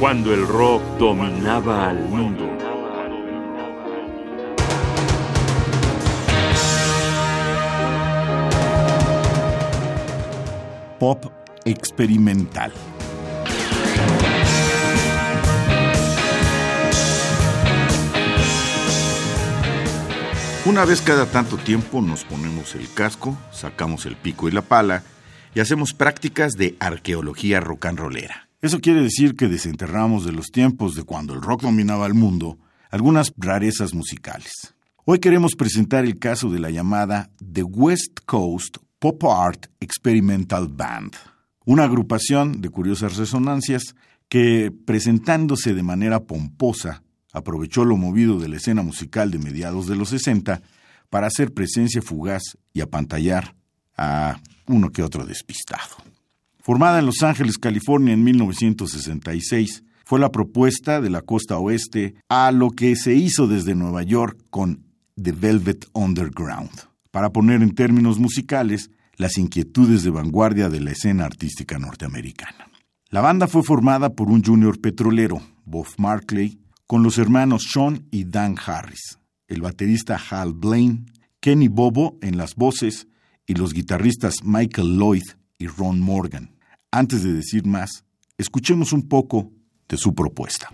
cuando el rock dominaba al mundo. Pop experimental. Una vez cada tanto tiempo nos ponemos el casco, sacamos el pico y la pala y hacemos prácticas de arqueología rock and rollera. Eso quiere decir que desenterramos de los tiempos de cuando el rock dominaba el mundo algunas rarezas musicales. Hoy queremos presentar el caso de la llamada The West Coast Pop Art Experimental Band, una agrupación de curiosas resonancias que, presentándose de manera pomposa, aprovechó lo movido de la escena musical de mediados de los 60 para hacer presencia fugaz y apantallar a uno que otro despistado. Formada en Los Ángeles, California en 1966, fue la propuesta de la costa oeste a lo que se hizo desde Nueva York con The Velvet Underground, para poner en términos musicales las inquietudes de vanguardia de la escena artística norteamericana. La banda fue formada por un junior petrolero, Bob Markley, con los hermanos Sean y Dan Harris, el baterista Hal Blaine, Kenny Bobo en las voces y los guitarristas Michael Lloyd y Ron Morgan. Antes de decir más, escuchemos un poco de su propuesta.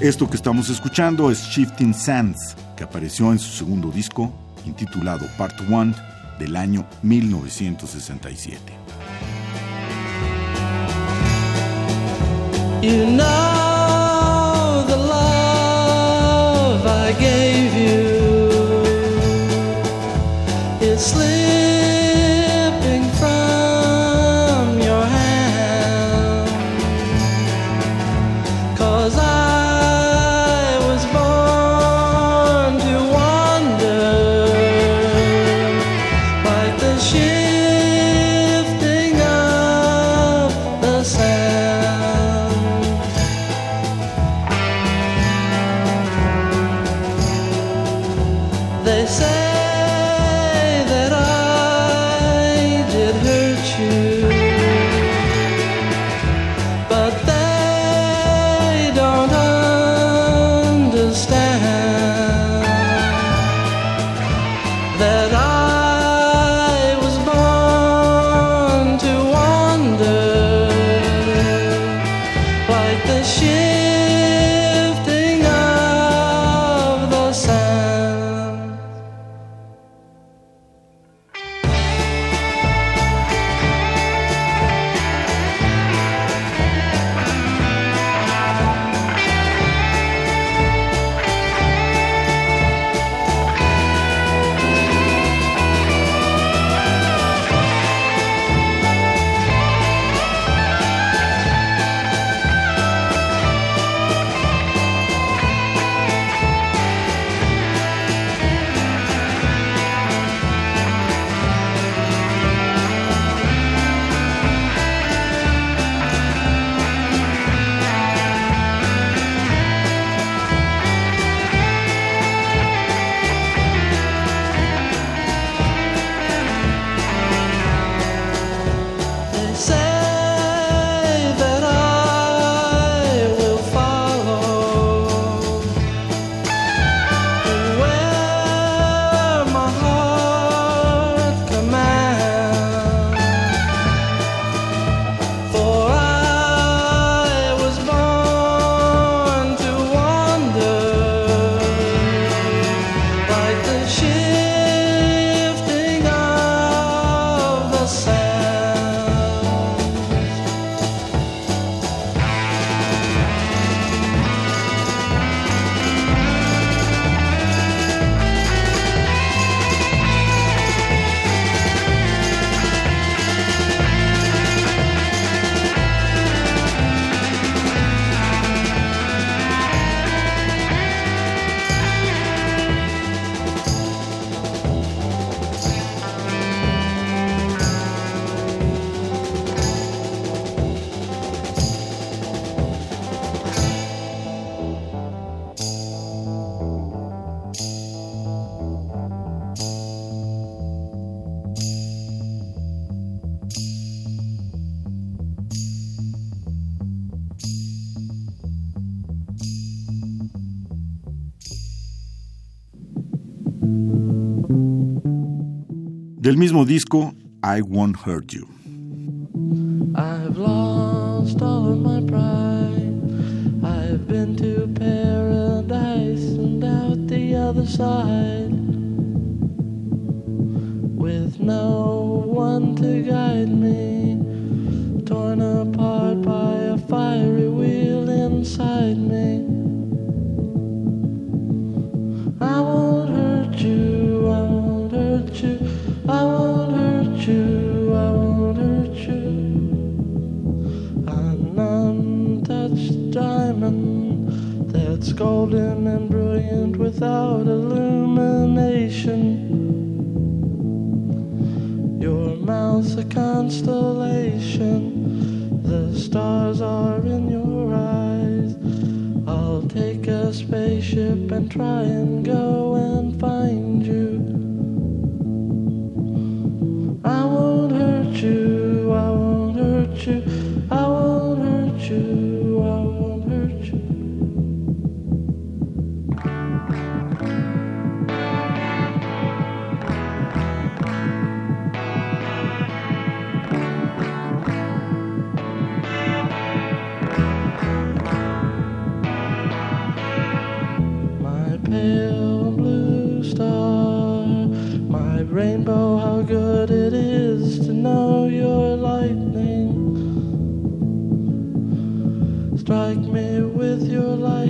Esto que estamos escuchando es Shifting Sands, que apareció en su segundo disco, intitulado Part 1, del año 1967. You know the love Del mismo disco, I Won't Hurt You. I've lost all of my pride. I've been to paradise and out the other side. With no one to guide me, untouched diamond that's golden and brilliant without illumination. Your mouth's a constellation, the stars are in your eyes. I'll take a spaceship and try and go and find pale blue star, my rainbow, how good it is to know your lightning. Strike me with your lightning,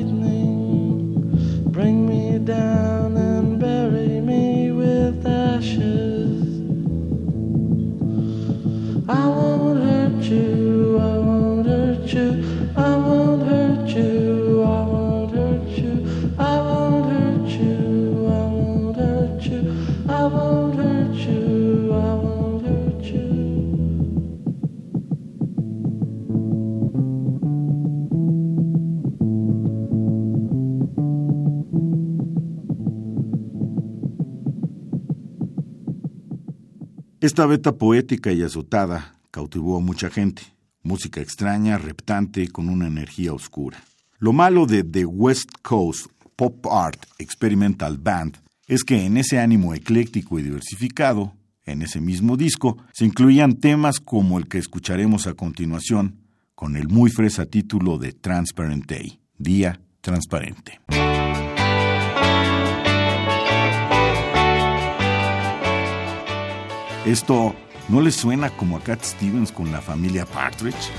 Esta beta poética y azotada cautivó a mucha gente. Música extraña, reptante, con una energía oscura. Lo malo de The West Coast Pop Art Experimental Band es que en ese ánimo ecléctico y diversificado, en ese mismo disco, se incluían temas como el que escucharemos a continuación, con el muy fresa título de Transparent Day, Día Transparente. Esto no le suena como a Cat Stevens con la familia Partridge.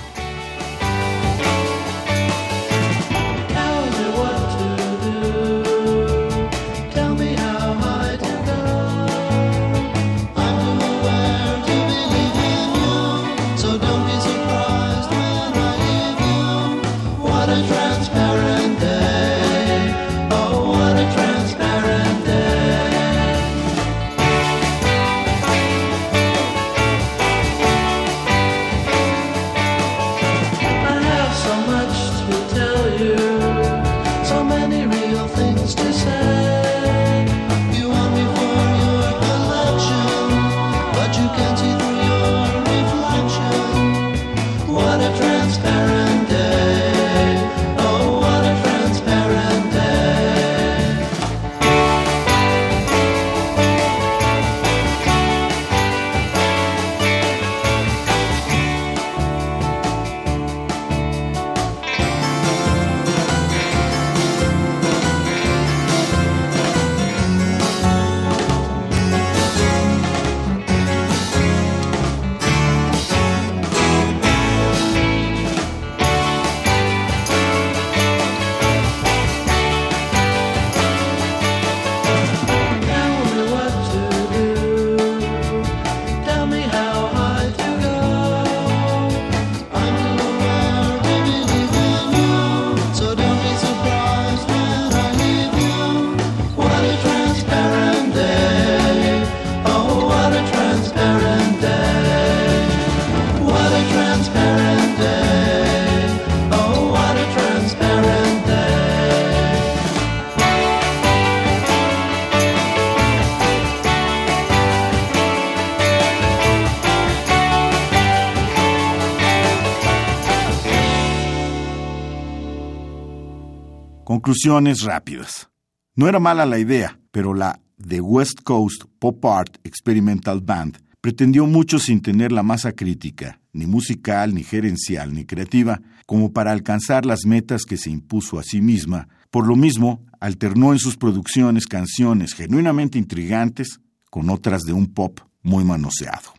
Conclusiones rápidas. No era mala la idea, pero la The West Coast Pop Art Experimental Band pretendió mucho sin tener la masa crítica, ni musical, ni gerencial, ni creativa, como para alcanzar las metas que se impuso a sí misma. Por lo mismo, alternó en sus producciones canciones genuinamente intrigantes con otras de un pop muy manoseado.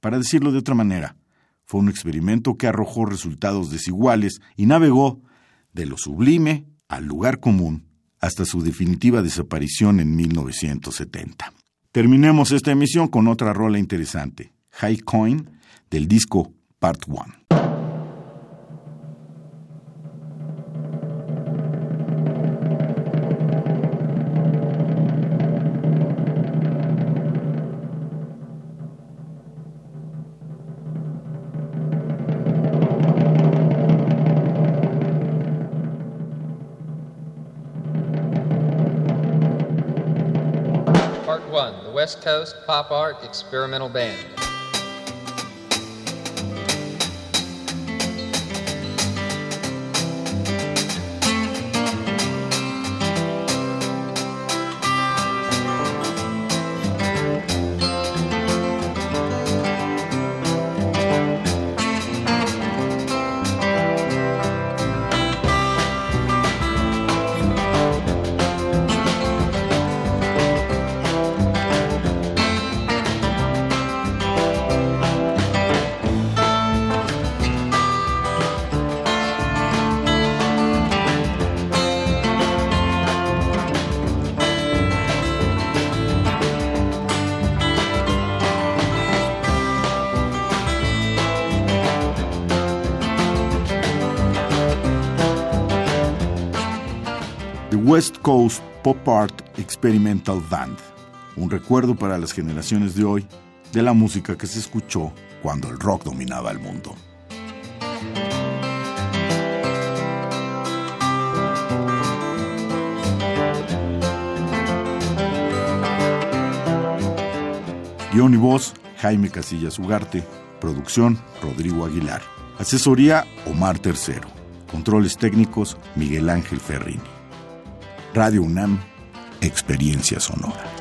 Para decirlo de otra manera, fue un experimento que arrojó resultados desiguales y navegó de lo sublime al lugar común hasta su definitiva desaparición en 1970. Terminemos esta emisión con otra rola interesante, High Coin, del disco Part 1. 1 The West Coast Pop Art Experimental Band. West Coast Pop Art Experimental Band, un recuerdo para las generaciones de hoy de la música que se escuchó cuando el rock dominaba el mundo. Guión y voz, Jaime Casillas Ugarte. Producción, Rodrigo Aguilar. Asesoría, Omar Tercero. Controles técnicos, Miguel Ángel Ferrini. Radio UNAM, Experiencia Sonora.